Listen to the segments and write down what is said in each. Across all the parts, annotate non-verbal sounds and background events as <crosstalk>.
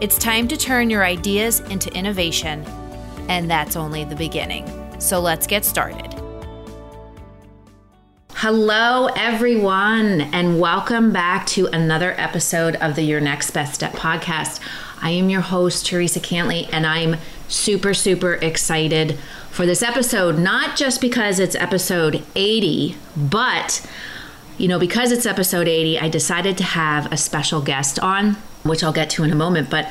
It's time to turn your ideas into innovation, and that's only the beginning. So let's get started. Hello, everyone, and welcome back to another episode of the Your Next Best Step podcast. I am your host, Teresa Cantley, and I'm super, super excited for this episode, not just because it's episode 80, but you know, because it's episode 80, I decided to have a special guest on, which I'll get to in a moment. But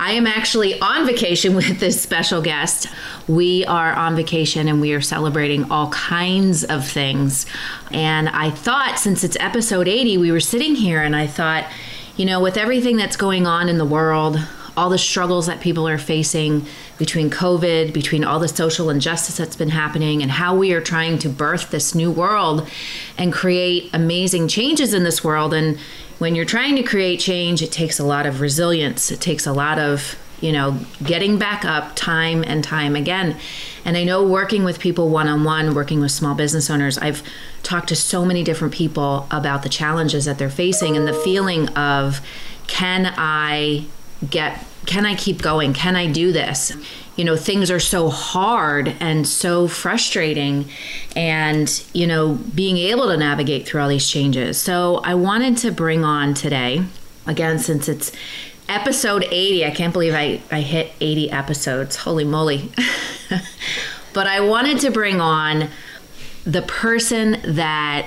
I am actually on vacation <laughs> with this special guest. We are on vacation and we are celebrating all kinds of things. And I thought, since it's episode 80, we were sitting here and I thought, you know, with everything that's going on in the world, all the struggles that people are facing between COVID, between all the social injustice that's been happening, and how we are trying to birth this new world and create amazing changes in this world. And when you're trying to create change, it takes a lot of resilience, it takes a lot of you know, getting back up time and time again. And I know working with people one on one, working with small business owners, I've talked to so many different people about the challenges that they're facing and the feeling of can I get can I keep going? Can I do this? You know, things are so hard and so frustrating, and, you know, being able to navigate through all these changes. So, I wanted to bring on today, again, since it's episode 80, I can't believe I, I hit 80 episodes. Holy moly. <laughs> but I wanted to bring on the person that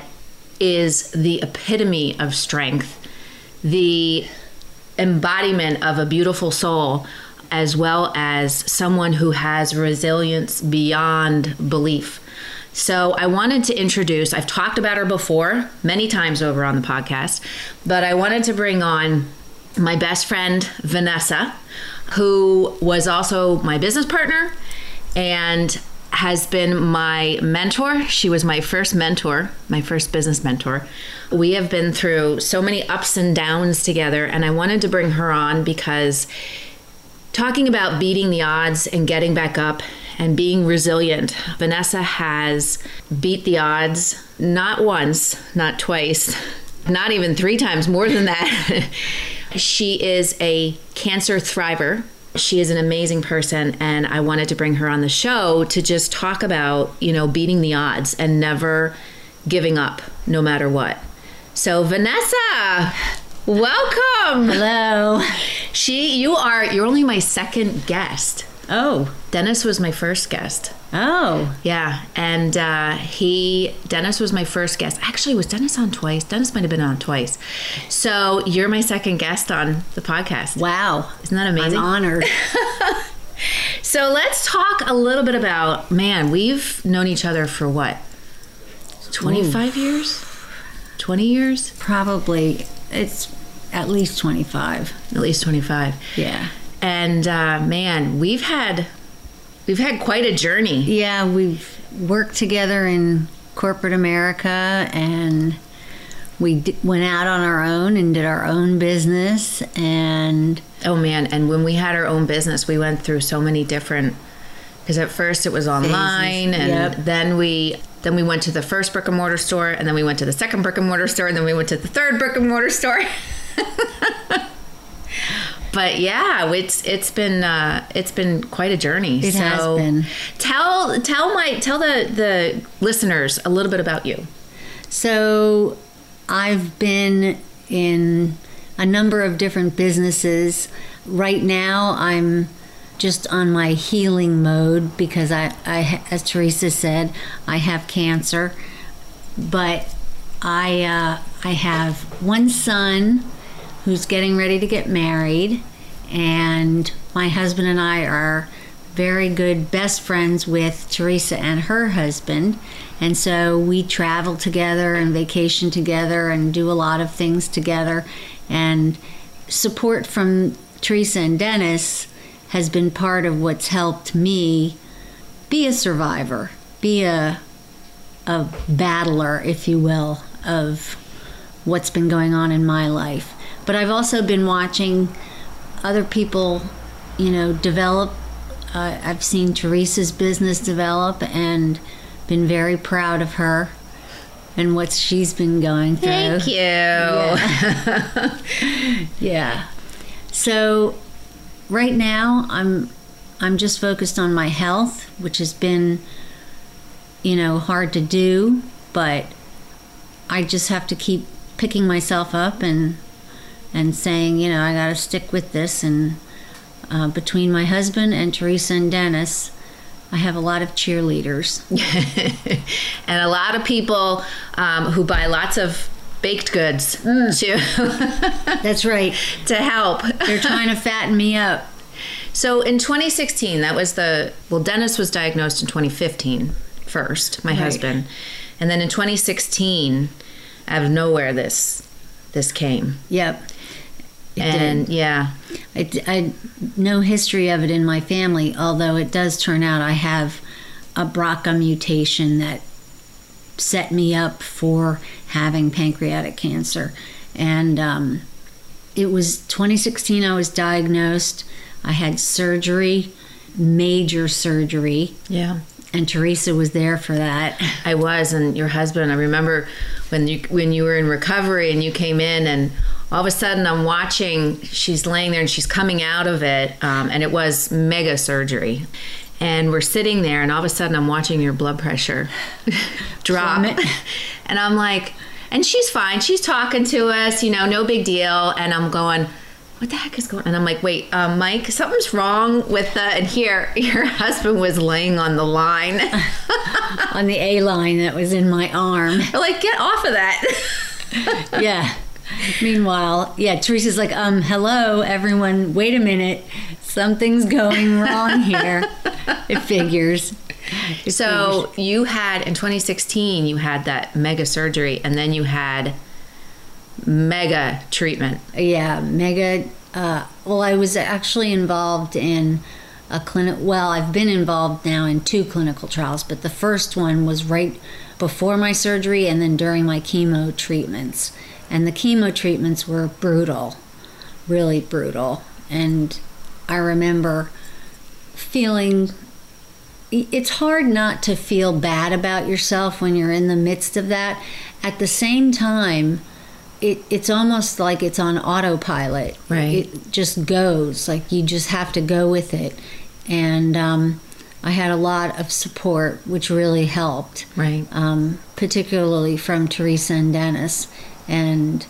is the epitome of strength, the embodiment of a beautiful soul as well as someone who has resilience beyond belief. So, I wanted to introduce, I've talked about her before many times over on the podcast, but I wanted to bring on my best friend, Vanessa, who was also my business partner and has been my mentor. She was my first mentor, my first business mentor. We have been through so many ups and downs together, and I wanted to bring her on because talking about beating the odds and getting back up and being resilient, Vanessa has beat the odds not once, not twice, not even three times, more than that. <laughs> she is a cancer thriver she is an amazing person and I wanted to bring her on the show to just talk about, you know, beating the odds and never giving up no matter what. So Vanessa, welcome. Hello. She you are you're only my second guest. Oh, Dennis was my first guest. Oh, yeah, and uh, he Dennis was my first guest. Actually, was Dennis on twice? Dennis might have been on twice. So you're my second guest on the podcast. Wow, isn't that amazing? I'm honored. <laughs> so let's talk a little bit about man. We've known each other for what? Twenty five years? Twenty years? Probably. It's at least twenty five. At least twenty five. Yeah. And uh, man, we've had we've had quite a journey. Yeah, we've worked together in corporate America and we d- went out on our own and did our own business and oh man and when we had our own business we went through so many different because at first it was online phases. and yep. then we then we went to the first brick and mortar store and then we went to the second brick and mortar store and then we went to the third brick and mortar store <laughs> but yeah, it's it's been uh, it's been quite a journey. It so has been. Tell tell my tell the the listeners a little bit about you. So, I've been in a number of different businesses. Right now, I'm just on my healing mode because I, I as Teresa said, I have cancer, but I uh, I have one son who's getting ready to get married. And my husband and I are very good best friends with Teresa and her husband. And so we travel together and vacation together and do a lot of things together. And support from Teresa and Dennis has been part of what's helped me be a survivor, be a a battler, if you will, of what's been going on in my life. But I've also been watching other people, you know, develop. Uh, I've seen Teresa's business develop and been very proud of her and what she's been going through. Thank you. Yeah. <laughs> yeah. So right now I'm I'm just focused on my health, which has been you know hard to do, but I just have to keep picking myself up and and saying, you know, I got to stick with this and uh, between my husband and Teresa and Dennis, I have a lot of cheerleaders. <laughs> and a lot of people um, who buy lots of baked goods Mm. to <laughs> That's right. <laughs> to help. They're trying to fatten me up. So in 2016, that was the well, Dennis was diagnosed in 2015 first, my Right. husband, and then in 2016, out of nowhere, this this came, Yep. It and did. yeah, I, I no history of it in my family, although it does turn out I have a BRCA mutation that set me up for having pancreatic cancer. And um, it was 2016, I was diagnosed. I had surgery, major surgery, yeah. and Teresa was there for that. I was, and your husband. I remember when you when you were in recovery and you came in, and all of a sudden I'm watching. She's laying there and she's coming out of it, um, and it was mega surgery. And we're sitting there, and all of a sudden I'm watching your blood pressure <laughs> drop, <laughs> and I'm like, and she's fine. She's talking to us, you know, no big deal. And I'm going. What the heck is going? And I'm like, wait, um, Mike, something's wrong with the. And here, <laughs> your husband was laying on the line. <laughs> on the A line that was in my arm. <laughs> Like, get off of that. yeah. Meanwhile, yeah, Teresa's like, um, hello, everyone, wait a minute. Something's going wrong here. It figures. It so you had in 2016, you had that mega surgery, and then you had mega treatment. yeah, mega. Uh, well, I was actually involved in a clinic. Well, I've been involved now in two clinical trials, but the first one was right before my surgery and then during my chemo treatments. And the chemo treatments were brutal, really brutal. And I remember feeling it's hard not to feel bad about yourself when you're in the midst of that. At the same time, it, it's almost like it's on autopilot. Right. It just goes. Like you just have to go with it. And um, I had a lot of support, which really helped, Right. um, particularly from Teresa and Dennis. And,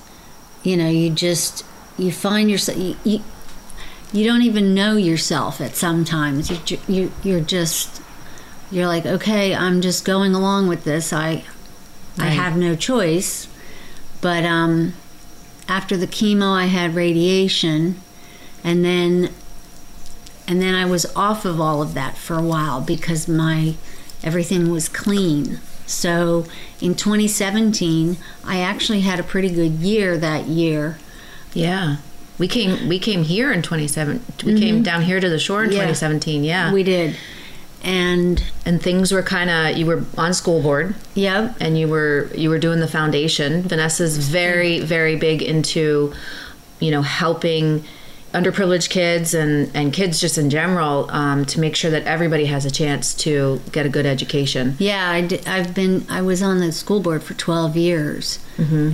you know, you just, you find yourself, you, you, you don't even know yourself at sometimes. You, you, you're just, you're like, okay, I'm just going along with this. I, I have no choice. But um, after the chemo, I had radiation, and then, and then I was off of all of that for a while because my everything was clean. So in 2017, I actually had a pretty good year that year. Yeah. We came we came here in 27 we came down here to the shore in Mm-hmm. Yeah. 2017 yeah We did, and and things were kind of you were on school board. Yeah and you were you were doing the foundation. Vanessa's very very big into you know helping underprivileged kids and and kids just in general um, to make sure that everybody has a chance to get a good education. Yeah, I did, I've been. I was on the school board for 12 years,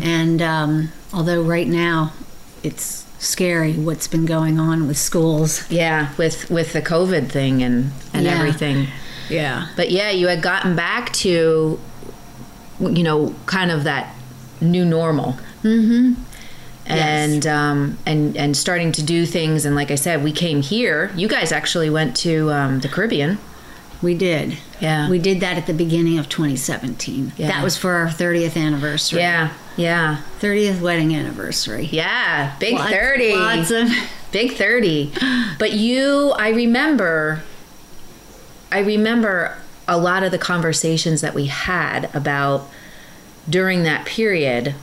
and um, although right now it's scary what's been going on with schools. yeah with with the covid thing and and Yeah. everything Yeah. But yeah, you had gotten back to, you know, kind of that new normal. Mm-hmm. And um, and and starting to do things, and like I said, we came here. You guys actually went to um, the Caribbean. We did. Yeah. We did that at the beginning of 2017. Yeah. That was for our 30th anniversary. Yeah, yeah, 30th wedding anniversary. yeah. Big Lots- thirty. Lots of. Big 30. But you, I remember, I remember a lot of the conversations that we had about during that period,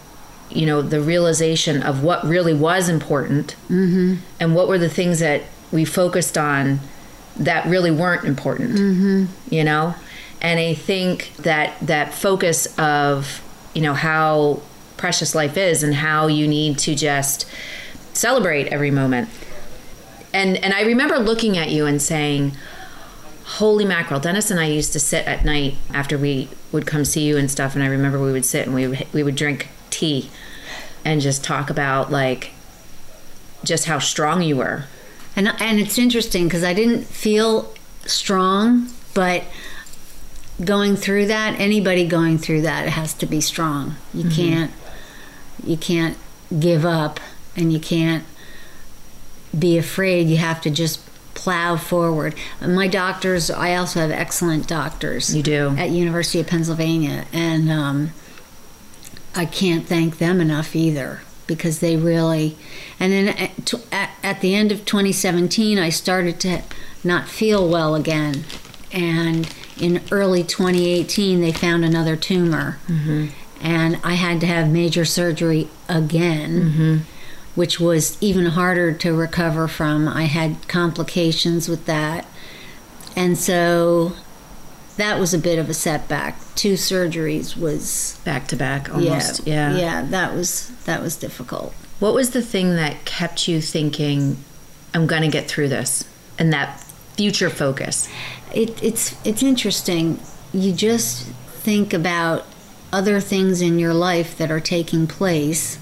you know, the realization of what really was important mm-hmm. and what were the things that we focused on that really weren't important. Mm-hmm. You know, and I think that that focus of you know how precious life is and how you need to just celebrate every moment. And and I remember looking at you and saying, "Holy mackerel!" Dennis and I used to sit at night after we would come see you and stuff, and I remember we would sit and we would, we would drink tea and just talk about like just how strong you were. And and it's interesting because I didn't feel strong, but going through that, anybody going through that has to be strong. You mm-hmm. can't you can't give up and you can't be afraid. You have to just plow forward. My doctors, I also have excellent doctors. You do at University of Pennsylvania, and um, I can't thank them enough either because they really. And then at, at, at the end of 2017, I started to not feel well again, and in early 2018, they found another tumor. Mm-hmm. And I had to have major surgery again, mm-hmm. which was even harder to recover from. I had complications with that. And so that was a bit of a setback. Two surgeries was back to back almost. Yeah, yeah. Yeah, that was that was difficult. What was the thing that kept you thinking I'm going to get through this? And that future focus? It, it's it's interesting. You just think about other things in your life that are taking place,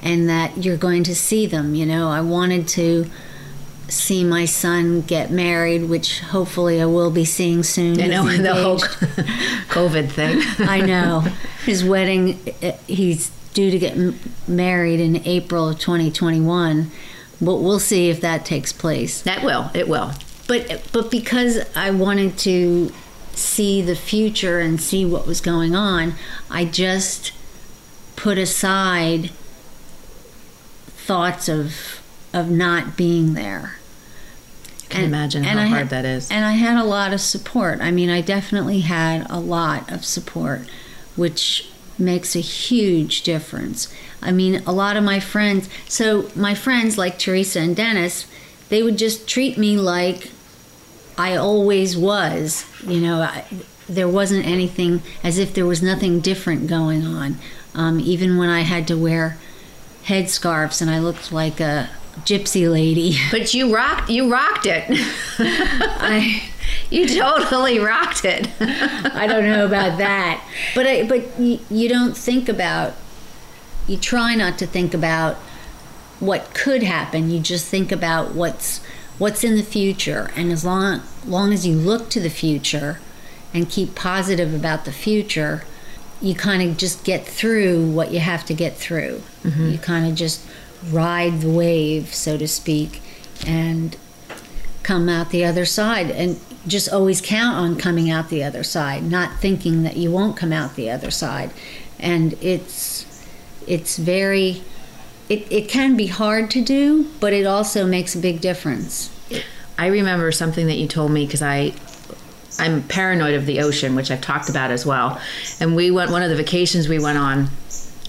and that you're going to see them. You know, I wanted to see my son get married, which hopefully I will be seeing soon. I know <laughs> the whole <laughs> COVID thing. <laughs> I know his wedding. Eh, he's due to get married in April of 2021, but we'll see if that takes place. That will. It will but but because I wanted to see the future and see what was going on, I just put aside thoughts of of not being there. I can and, imagine how hard had, that is. And I had a lot of support. I mean, I definitely had a lot of support, which makes a huge difference. I mean, a lot of my friends, so my friends like Teresa and Dennis, they would just treat me like I always was. You know, I, there wasn't anything as if there was nothing different going on. Um, even when I had to wear headscarves and I looked like a gypsy lady. <laughs> But you rocked. You rocked it. <laughs> I. You totally rocked it. <laughs> I don't know about that, but I, but you, you don't think about. You try not to think about what could happen. You just think about what's what's in the future. And as long, long as you look to the future and keep positive about the future, you kind of just get through what you have to get through. Mm-hmm. You kind of just ride the wave, so to speak, and come out the other side. And just always count on coming out the other side, not thinking that you won't come out the other side. And it's it's very it, it can be hard to do, but it also makes a big difference. I remember something that you told me because I I'm paranoid of the ocean, which I've talked about as well. And we went one of the vacations we went on,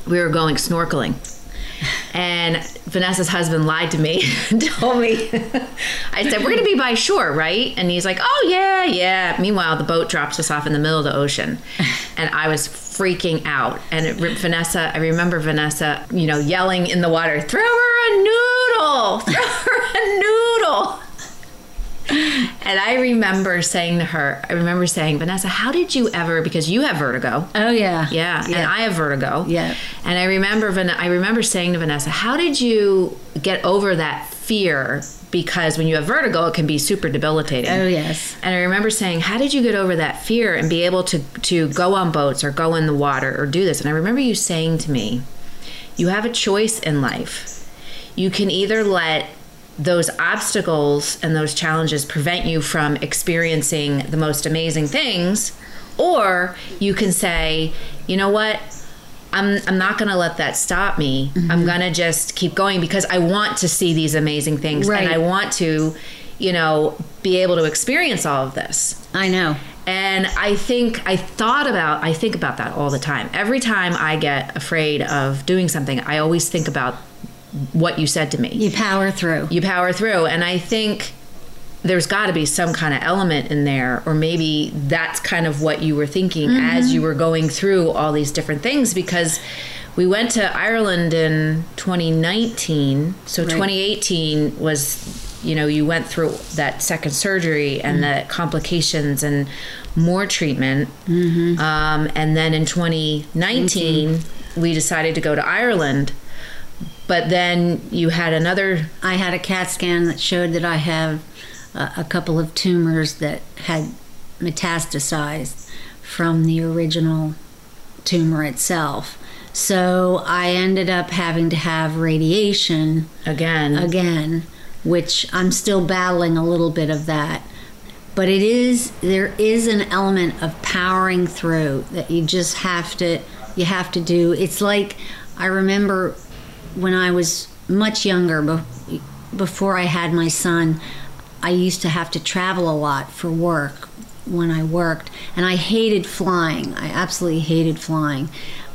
we were going snorkeling. And Vanessa's husband lied to me <laughs> and told me, I said, We're going to be by shore, right? And he's like, Oh, yeah, yeah. Meanwhile, the boat drops us off in the middle of the ocean. And I was freaking out. And it, Vanessa, I remember Vanessa, you know, yelling in the water, Throw her a noodle! Throw her a noodle! And I remember saying to her, I remember saying, Vanessa, how did you ever? Because you have vertigo. Oh yeah, yeah, yeah. and I have vertigo. Yeah, and I remember, I remember saying to Vanessa, how did you get over that fear? Because when you have vertigo, it can be super debilitating. Oh yes. And I remember saying, how did you get over that fear and be able to to go on boats or go in the water or do this? And I remember you saying to me, you have a choice in life. You can either let those obstacles and those challenges prevent you from experiencing the most amazing things or you can say you know what? I'm, I'm not going to let that stop me. Mm-hmm. i'm going to just keep going because i want to see these amazing things right. and i want to you know be able to experience all of this. I know. And i think i thought about i think about that all the time. Every time i get afraid of doing something i always think about what you said to me. You power through. You power through. And I think there's got to be some kind of element in there, or maybe that's kind of what you were thinking Mm-hmm. as you were going through all these different things because we went to Ireland in 2019. So Right. 2018 was, you know, you went through that second surgery and the complications and more treatment. Um, and then in 2019, we decided to go to Ireland. But then you had another I had a CAT scan that showed that I have a, a couple of tumors that had metastasized from the original tumor itself. So I ended up having to have radiation again. again, which I'm still battling a little bit of that. But it is there is an element of powering through that you just have to you have to do. It's like I remember when I was much younger be- before I had my son, I used to have to travel a lot for work when I worked, and I hated flying. I absolutely hated flying.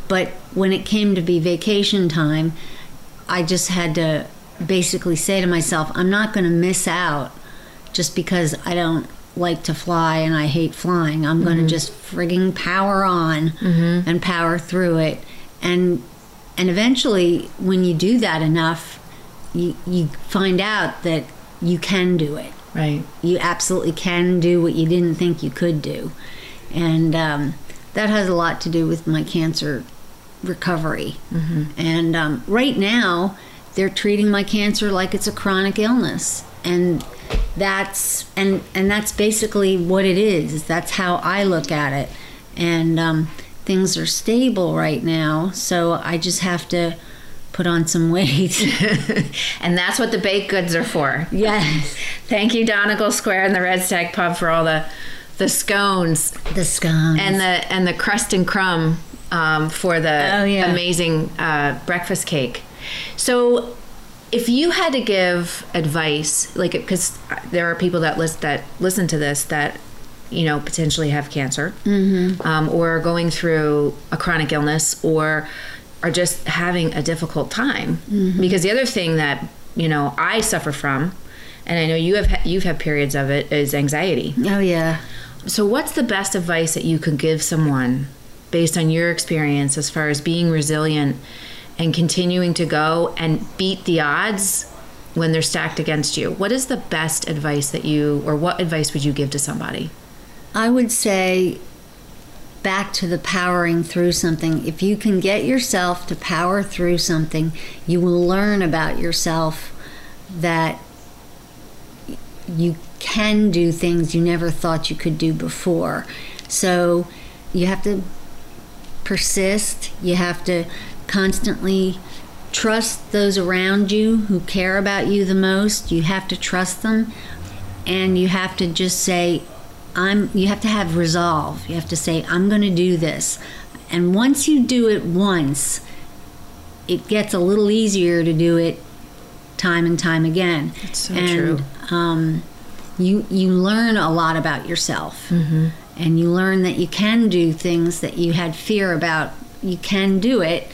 But when it came to be vacation time, I just had to basically say to myself, I'm not going to miss out just because I don't like to fly and I hate flying. I'm going to mm-hmm. just frigging power on mm-hmm. and power through it. And and eventually when you do that enough, you you find out that you can do it. Right. You absolutely can do what you didn't think you could do. And um, that has a lot to do with my cancer recovery. And um, right now, they're treating my cancer like it's a chronic illness. And that's and and that's basically what it is. That's how I look at it. And um, things are stable right now, so I just have to put on some weight. <laughs> and that's what the baked goods are for. yes, Thank you, Donegal Square and the Red Stag Pub for all the the scones the scones. and the and the crust and crumb um, for the Oh, yeah. amazing uh, breakfast cake. So, if you had to give advice, like because there are people that list that listen to this that you know potentially have cancer um, or are going through a chronic illness or are just having a difficult time because the other thing that you know I suffer from and I know you have you've had periods of it is anxiety. oh yeah. So, what's the best advice that you could give someone based on your experience as far as being resilient and continuing to go and beat the odds when they're stacked against you? What is the best advice that you, or what advice would you give to somebody? I would say back to the powering through something. If you can get yourself to power through something, you will learn about yourself that you can do things you never thought you could do before. So you have to persist, you have to constantly trust those around you who care about you the most. You have to trust them and you have to just say I'm you have to have resolve. You have to say I'm going to do this. And once you do it once, it gets a little easier to do it time and time again. That's so and, true. Um, you you learn a lot about yourself, and you learn that you can do things that you had fear about. You can do it,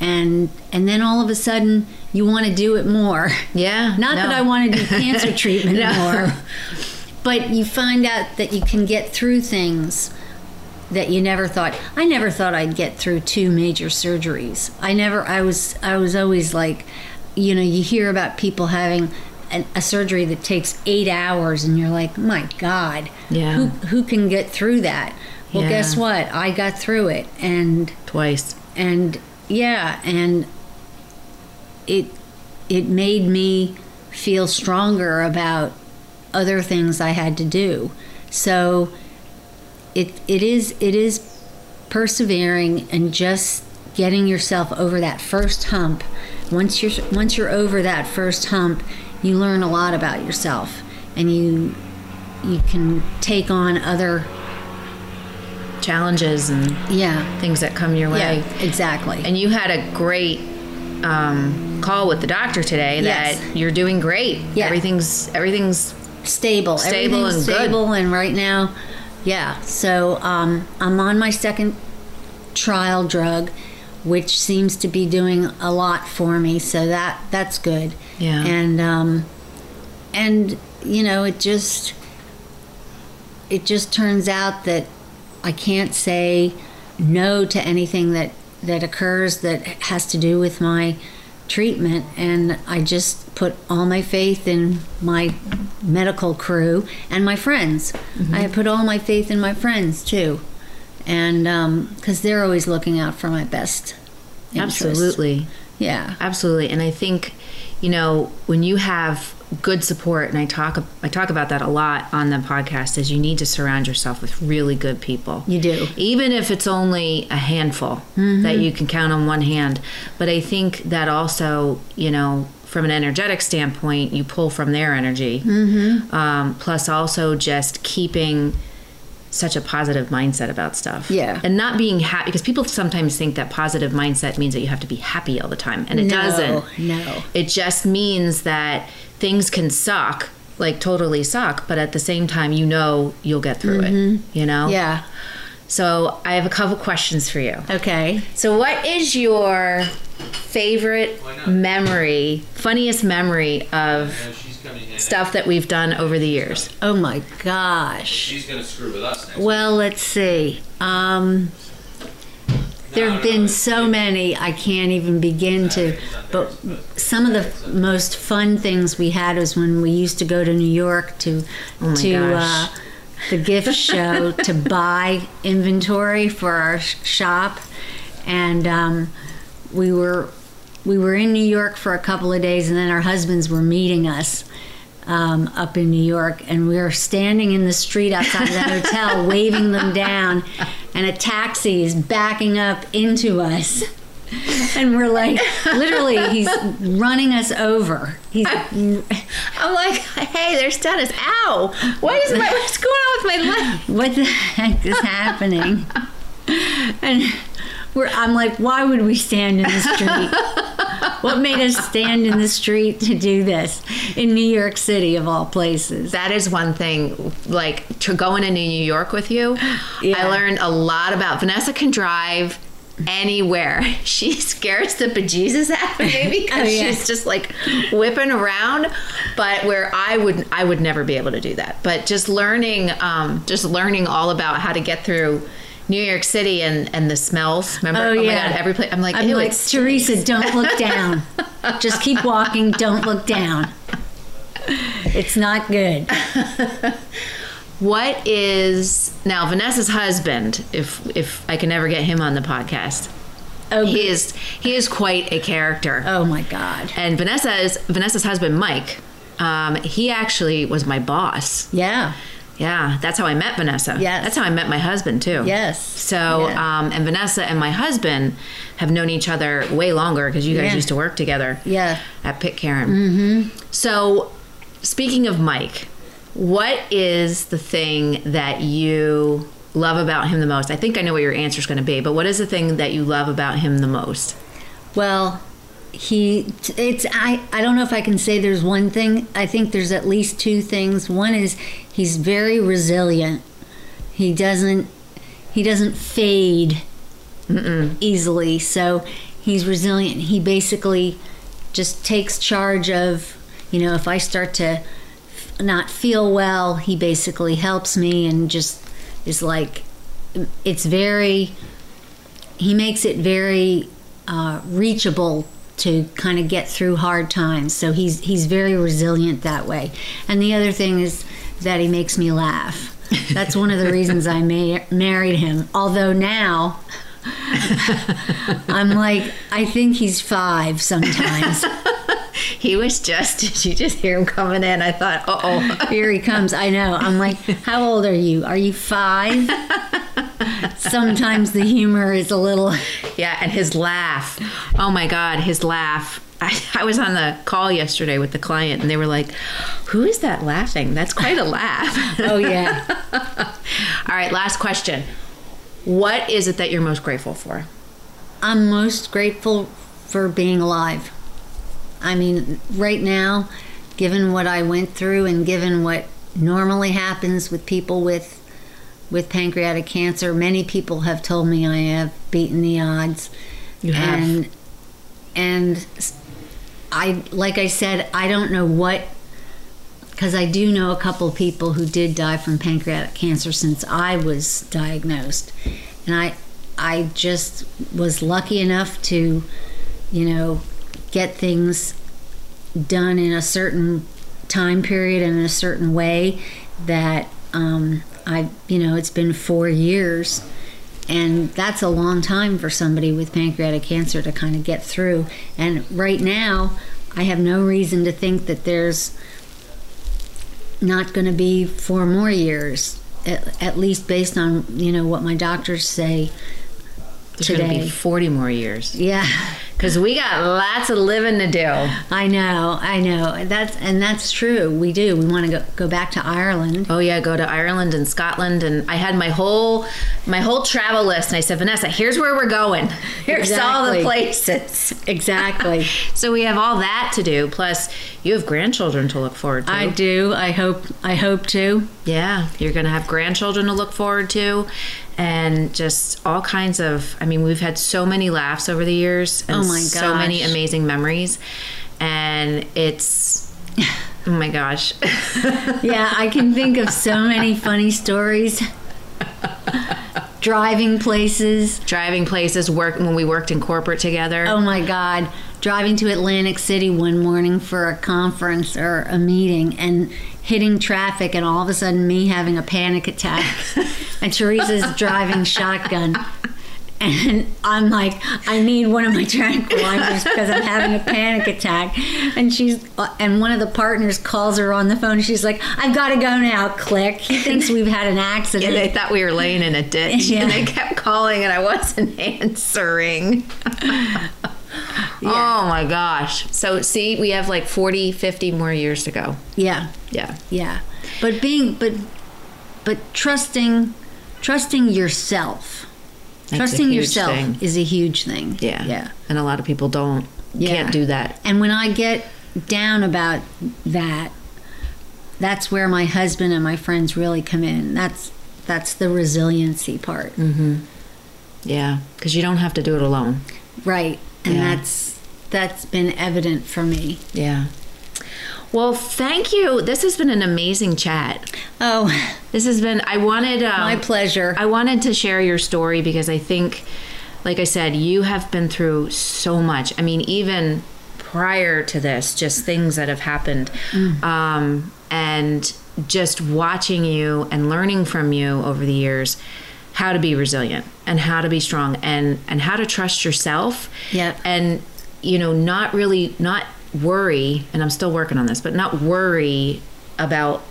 and and then all of a sudden you want to do it more. Yeah. Not no. that I want to do <laughs> cancer treatment No. more, <laughs> but you find out that you can get through things that you never thought. I never thought I'd get through two major surgeries. I never. I was. I was always like, you know, you hear about people having an, a surgery that takes eight hours, and you're like, my God, Yeah. who who can get through that? Well, Yeah. guess what? I got through it, and Twice. and yeah and it it made me feel stronger about other things I had to do so it it is it is persevering and just getting yourself over that first hump once you're once you're over that first hump you learn a lot about yourself and you you can take on other Challenges and yeah things that come your way. yeah exactly And you had a great um, call with the doctor today that Yes. you're doing great. Yeah. Everything's everything's stable. Stable Everything's and good. stable, and right now, yeah. So um, I'm on my second trial drug, which seems to be doing a lot for me. So that that's good. Yeah. And um, and you know, it just it just turns out that I can't say no to anything that that occurs that has to do with my treatment and I just put all my faith in my medical crew and my friends. Mm-hmm. I put all my faith in my friends too. And um, because they're always looking out for my best interest. Absolutely. Yeah. Absolutely. And I think, you know, when you have good support and I talk I talk about that a lot on the podcast is you need to surround yourself with really good people. You do. Even if it's only a handful that you can count on one hand. But I think that also, you know, from an energetic standpoint, you pull from their energy. Mm-hmm. Um, plus, also just keeping such a positive mindset about stuff. Yeah. And not being happy because people sometimes think that positive mindset means that you have to be happy all the time. And it No, doesn't. no. It just means that things can suck, like totally suck, but at the same time, you know you'll get through it. You know? Mm-hmm. Yeah. So I have a couple questions for you. Okay. So, what is your favorite memory, funniest memory of she's stuff that we've done over the years? Oh my gosh. She's gonna screw with us next. Well, let's see. Um, there have been so many I can't even begin to. But some of the most fun things we had was when we used to go to New York to Oh to uh, the gift show <laughs> to buy inventory for our shop, and um, we were we were in New York for a couple of days, and then our husbands were meeting us um, up in New York, and we were standing in the street outside the <laughs> hotel, waving them down, and a taxi is backing up into us. And we're like, literally, he's running us over. He's <laughs> I'm like, hey, there's Dennis. Ow! What is my, what's going on with my leg? what the heck is happening? <laughs> And we're, I'm like, why would we stand in the street? <laughs> What made us stand in the street to do this in New York City, of all places? That is one thing. Like to going into New York with you, Yeah. I learned a lot about Vanessa can drive anywhere. <laughs> She scares the bejesus out of me <laughs> because Oh, yeah. she's just like whipping around. But where I would I would never be able to do that. But just learning, um, just learning all about how to get through. New York City and, and the smells. Remember? Oh, my yeah. God, every place. I'm like, I'm like, Teresa, don't look down. <laughs> Just keep walking. Don't look down. It's not good. <laughs> What is now Vanessa's husband? If if I can ever get him on the podcast, Oh, he is he is quite a character. oh my God. And Vanessa's Vanessa's husband, Mike, um, he actually was my boss. Yeah. Yeah, that's how I met Vanessa. Yes. that's how I met my husband too. Yes. So, Yeah. um, and Vanessa and my husband have known each other way longer because you guys Yeah. used to work together. Yeah. At Pitcairn. Mm-hmm. So, speaking of Mike, what is the thing that you love about him the most? I think I know what your answer is going to be, but what is the thing that you love about him the most? Well, he it's I I don't know if I can say there's one thing. I think there's at least two things. One is he's very resilient. He doesn't he doesn't fade easily. So he's resilient. He basically just takes charge of, you know, if I start to not feel well, he basically helps me and just is like it's very he makes it very uh, reachable to kind of get through hard times. So he's he's very resilient that way. And the other thing is that he makes me laugh. That's one of the reasons I ma- married him. Although now <laughs> I'm like I think he's five sometimes. <laughs> He was just, did you just hear him coming in? I thought, uh oh. <laughs> Here he comes. I know. I'm like, how old are you? Are you five? Sometimes the humor is a little. Yeah, and his laugh. Oh my God, his laugh. I, I was on the call yesterday with the client and they were like, Who is that laughing? That's quite a laugh. Oh yeah. <laughs> All right, last question. What is it that you're most grateful for? I'm most grateful for being alive. I mean, right now, given what I went through and given what normally happens with people with with pancreatic cancer, many people have told me I have beaten the odds. You have. and and I like I said I don't know what because I do know a couple of people who did die from pancreatic cancer since I was diagnosed, and I I just was lucky enough to you know get things done in a certain time period and in a certain way that um, I you know it's been four years and that's a long time for somebody with pancreatic cancer to kind of get through. And right now i have no reason to think that there's not going to be four more years at, at, least based on you know what my doctors say There's today going to be 40 more years. yeah Because we got lots of living to do. i know i know that's and that's true we do we want to go, go back to ireland Oh yeah, go to Ireland and Scotland, and I had my whole my whole travel list, and I said, Vanessa, here's where we're going. Here's all the places. <laughs> exactly So we have all that to do. Plus, you have grandchildren to look forward to. i do i hope i hope to Yeah, you're going to have grandchildren to look forward to and just all kinds of I mean, we've had so many laughs over the years and Oh my so many amazing memories and it's oh my gosh. <laughs> Yeah, I can think of so many funny stories. Driving places. Driving places, work when we worked in corporate together. Oh my God. Driving to Atlantic City one morning for a conference or a meeting and hitting traffic, and all of a sudden, me having a panic attack. <laughs> and Teresa's driving shotgun. And I'm like, I need one of my tranquilizers because I'm having a panic attack. And she's, uh, and one of the partners calls her on the phone. She's like, I've got to go now. Click. He thinks we've had an <laughs> accident. And they thought we were laying in a ditch <laughs> Yeah. and they kept calling and I wasn't <laughs> answering. Oh my gosh. So see, we have like 40, 50 more years to go. yeah. Yeah. Yeah. But being but but trusting trusting yourself. That's trusting yourself thing. is a huge thing. Yeah. Yeah. And a lot of people don't Yeah. can't do that. And when I get down about that, that's where my husband and my friends really come in. That's that's the resiliency part. Mm-hmm. Yeah. Because you don't have to do it alone. Right. And Yeah. that's that's been evident for me. Yeah. Well, thank you. This has been an amazing chat. Oh, This has been. I wanted. Um, my pleasure. I wanted to share your story because I think, like I said, you have been through so much. I mean, even prior to this, just things that have happened. Um, and just watching you and learning from you over the years how to be resilient and how to be strong and and how to trust yourself Yep. and you know not really not worry and i'm still working on this but not worry about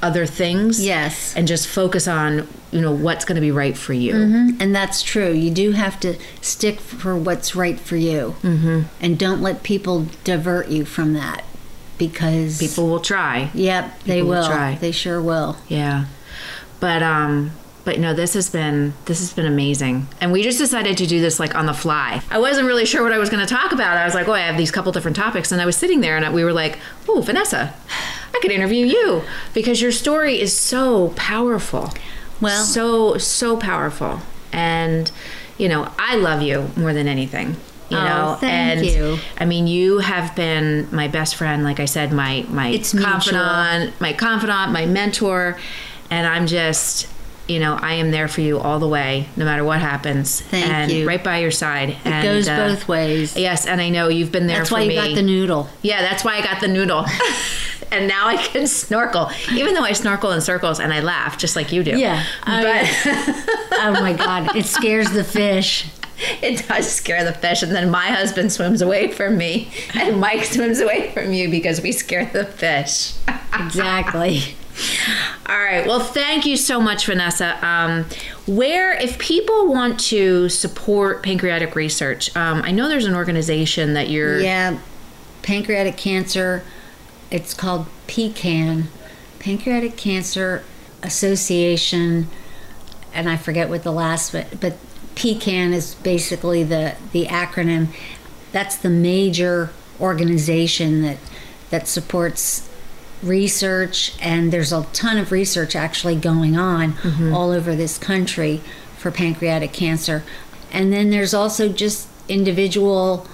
other things Yes. and just focus on you know what's going to be right for you And that's true. You do have to stick for what's right for you. Mm-hmm. And don't let people divert you from that because. people will try Yep, they will will. try. They sure will. yeah but um but no this has been this has been amazing. And we just decided to do this like on the fly. I wasn't really sure what i was going to talk about. I was like oh i have these couple different topics. And i was sitting there and we were like oh vanessa i could interview you. Because your story is so powerful. Well- so so powerful. And you know i love you more than anything you Oh, know? thank and you. i mean you have been my best friend like i said my my It's mutual. confidant my confidant my mentor. And i'm just you know i am there for you all the way no matter what happens Thank and you. right by your side It and, goes uh, both ways. yes and i know you've been there That's for why you me got the noodle. yeah, that's why I got the noodle. <laughs> and now I can snorkel, even though I snorkel in circles and I laugh just like you do. Yeah. Oh, but <laughs> Oh my God, it scares the fish. it does scare the fish. And then my husband swims away from me, and Mike swims away from you because we scare the fish. <laughs> Exactly. All right. Well, thank you so much, Vanessa. Um, where, if people want to support pancreatic research, um, I know there's an organization that you're. Yeah, pancreatic cancer. It's called PCAN, Pancreatic Cancer Association, and I forget what the last, but but PCAN is basically the the acronym. That's the major organization that that supports research, and there's a ton of research actually going on mm-hmm. all over this country for pancreatic cancer. And then there's also just individual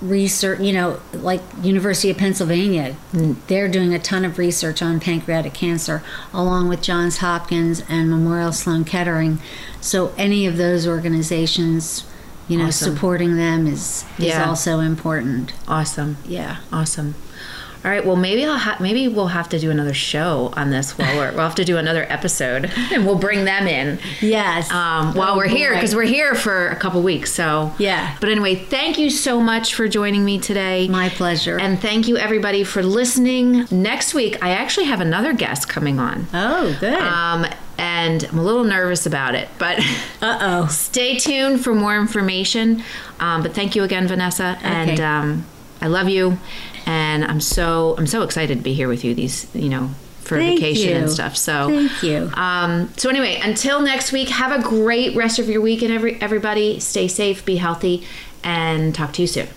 research, you know, like University of Pennsylvania, mm. they're doing a ton of research on pancreatic cancer, along with Johns Hopkins and Memorial Sloan Kettering. So any of those organizations, you know, Awesome. supporting them is is Yeah. also important. Awesome. Yeah. Awesome. All right. Well, maybe I'll ha- maybe we'll have to do another show on this while we're we'll have to do another episode, <laughs> and we'll bring them in Yes. um, while Oh, we're here because we're here for a couple weeks. So Yeah. But anyway, thank you so much for joining me today. My pleasure. And thank you everybody for listening. Next week, I actually have another guest coming on. oh, good. Um, and I'm a little nervous about it, but <laughs> uh oh. stay tuned for more information. Um, but thank you again, Vanessa, and Okay. um, I love you, and I'm so I'm so excited to be here with you. These you know for Thank vacation and stuff. So Thank you. Um, so anyway, until next week, have a great rest of your week, and every everybody stay safe, be healthy, and talk to you soon.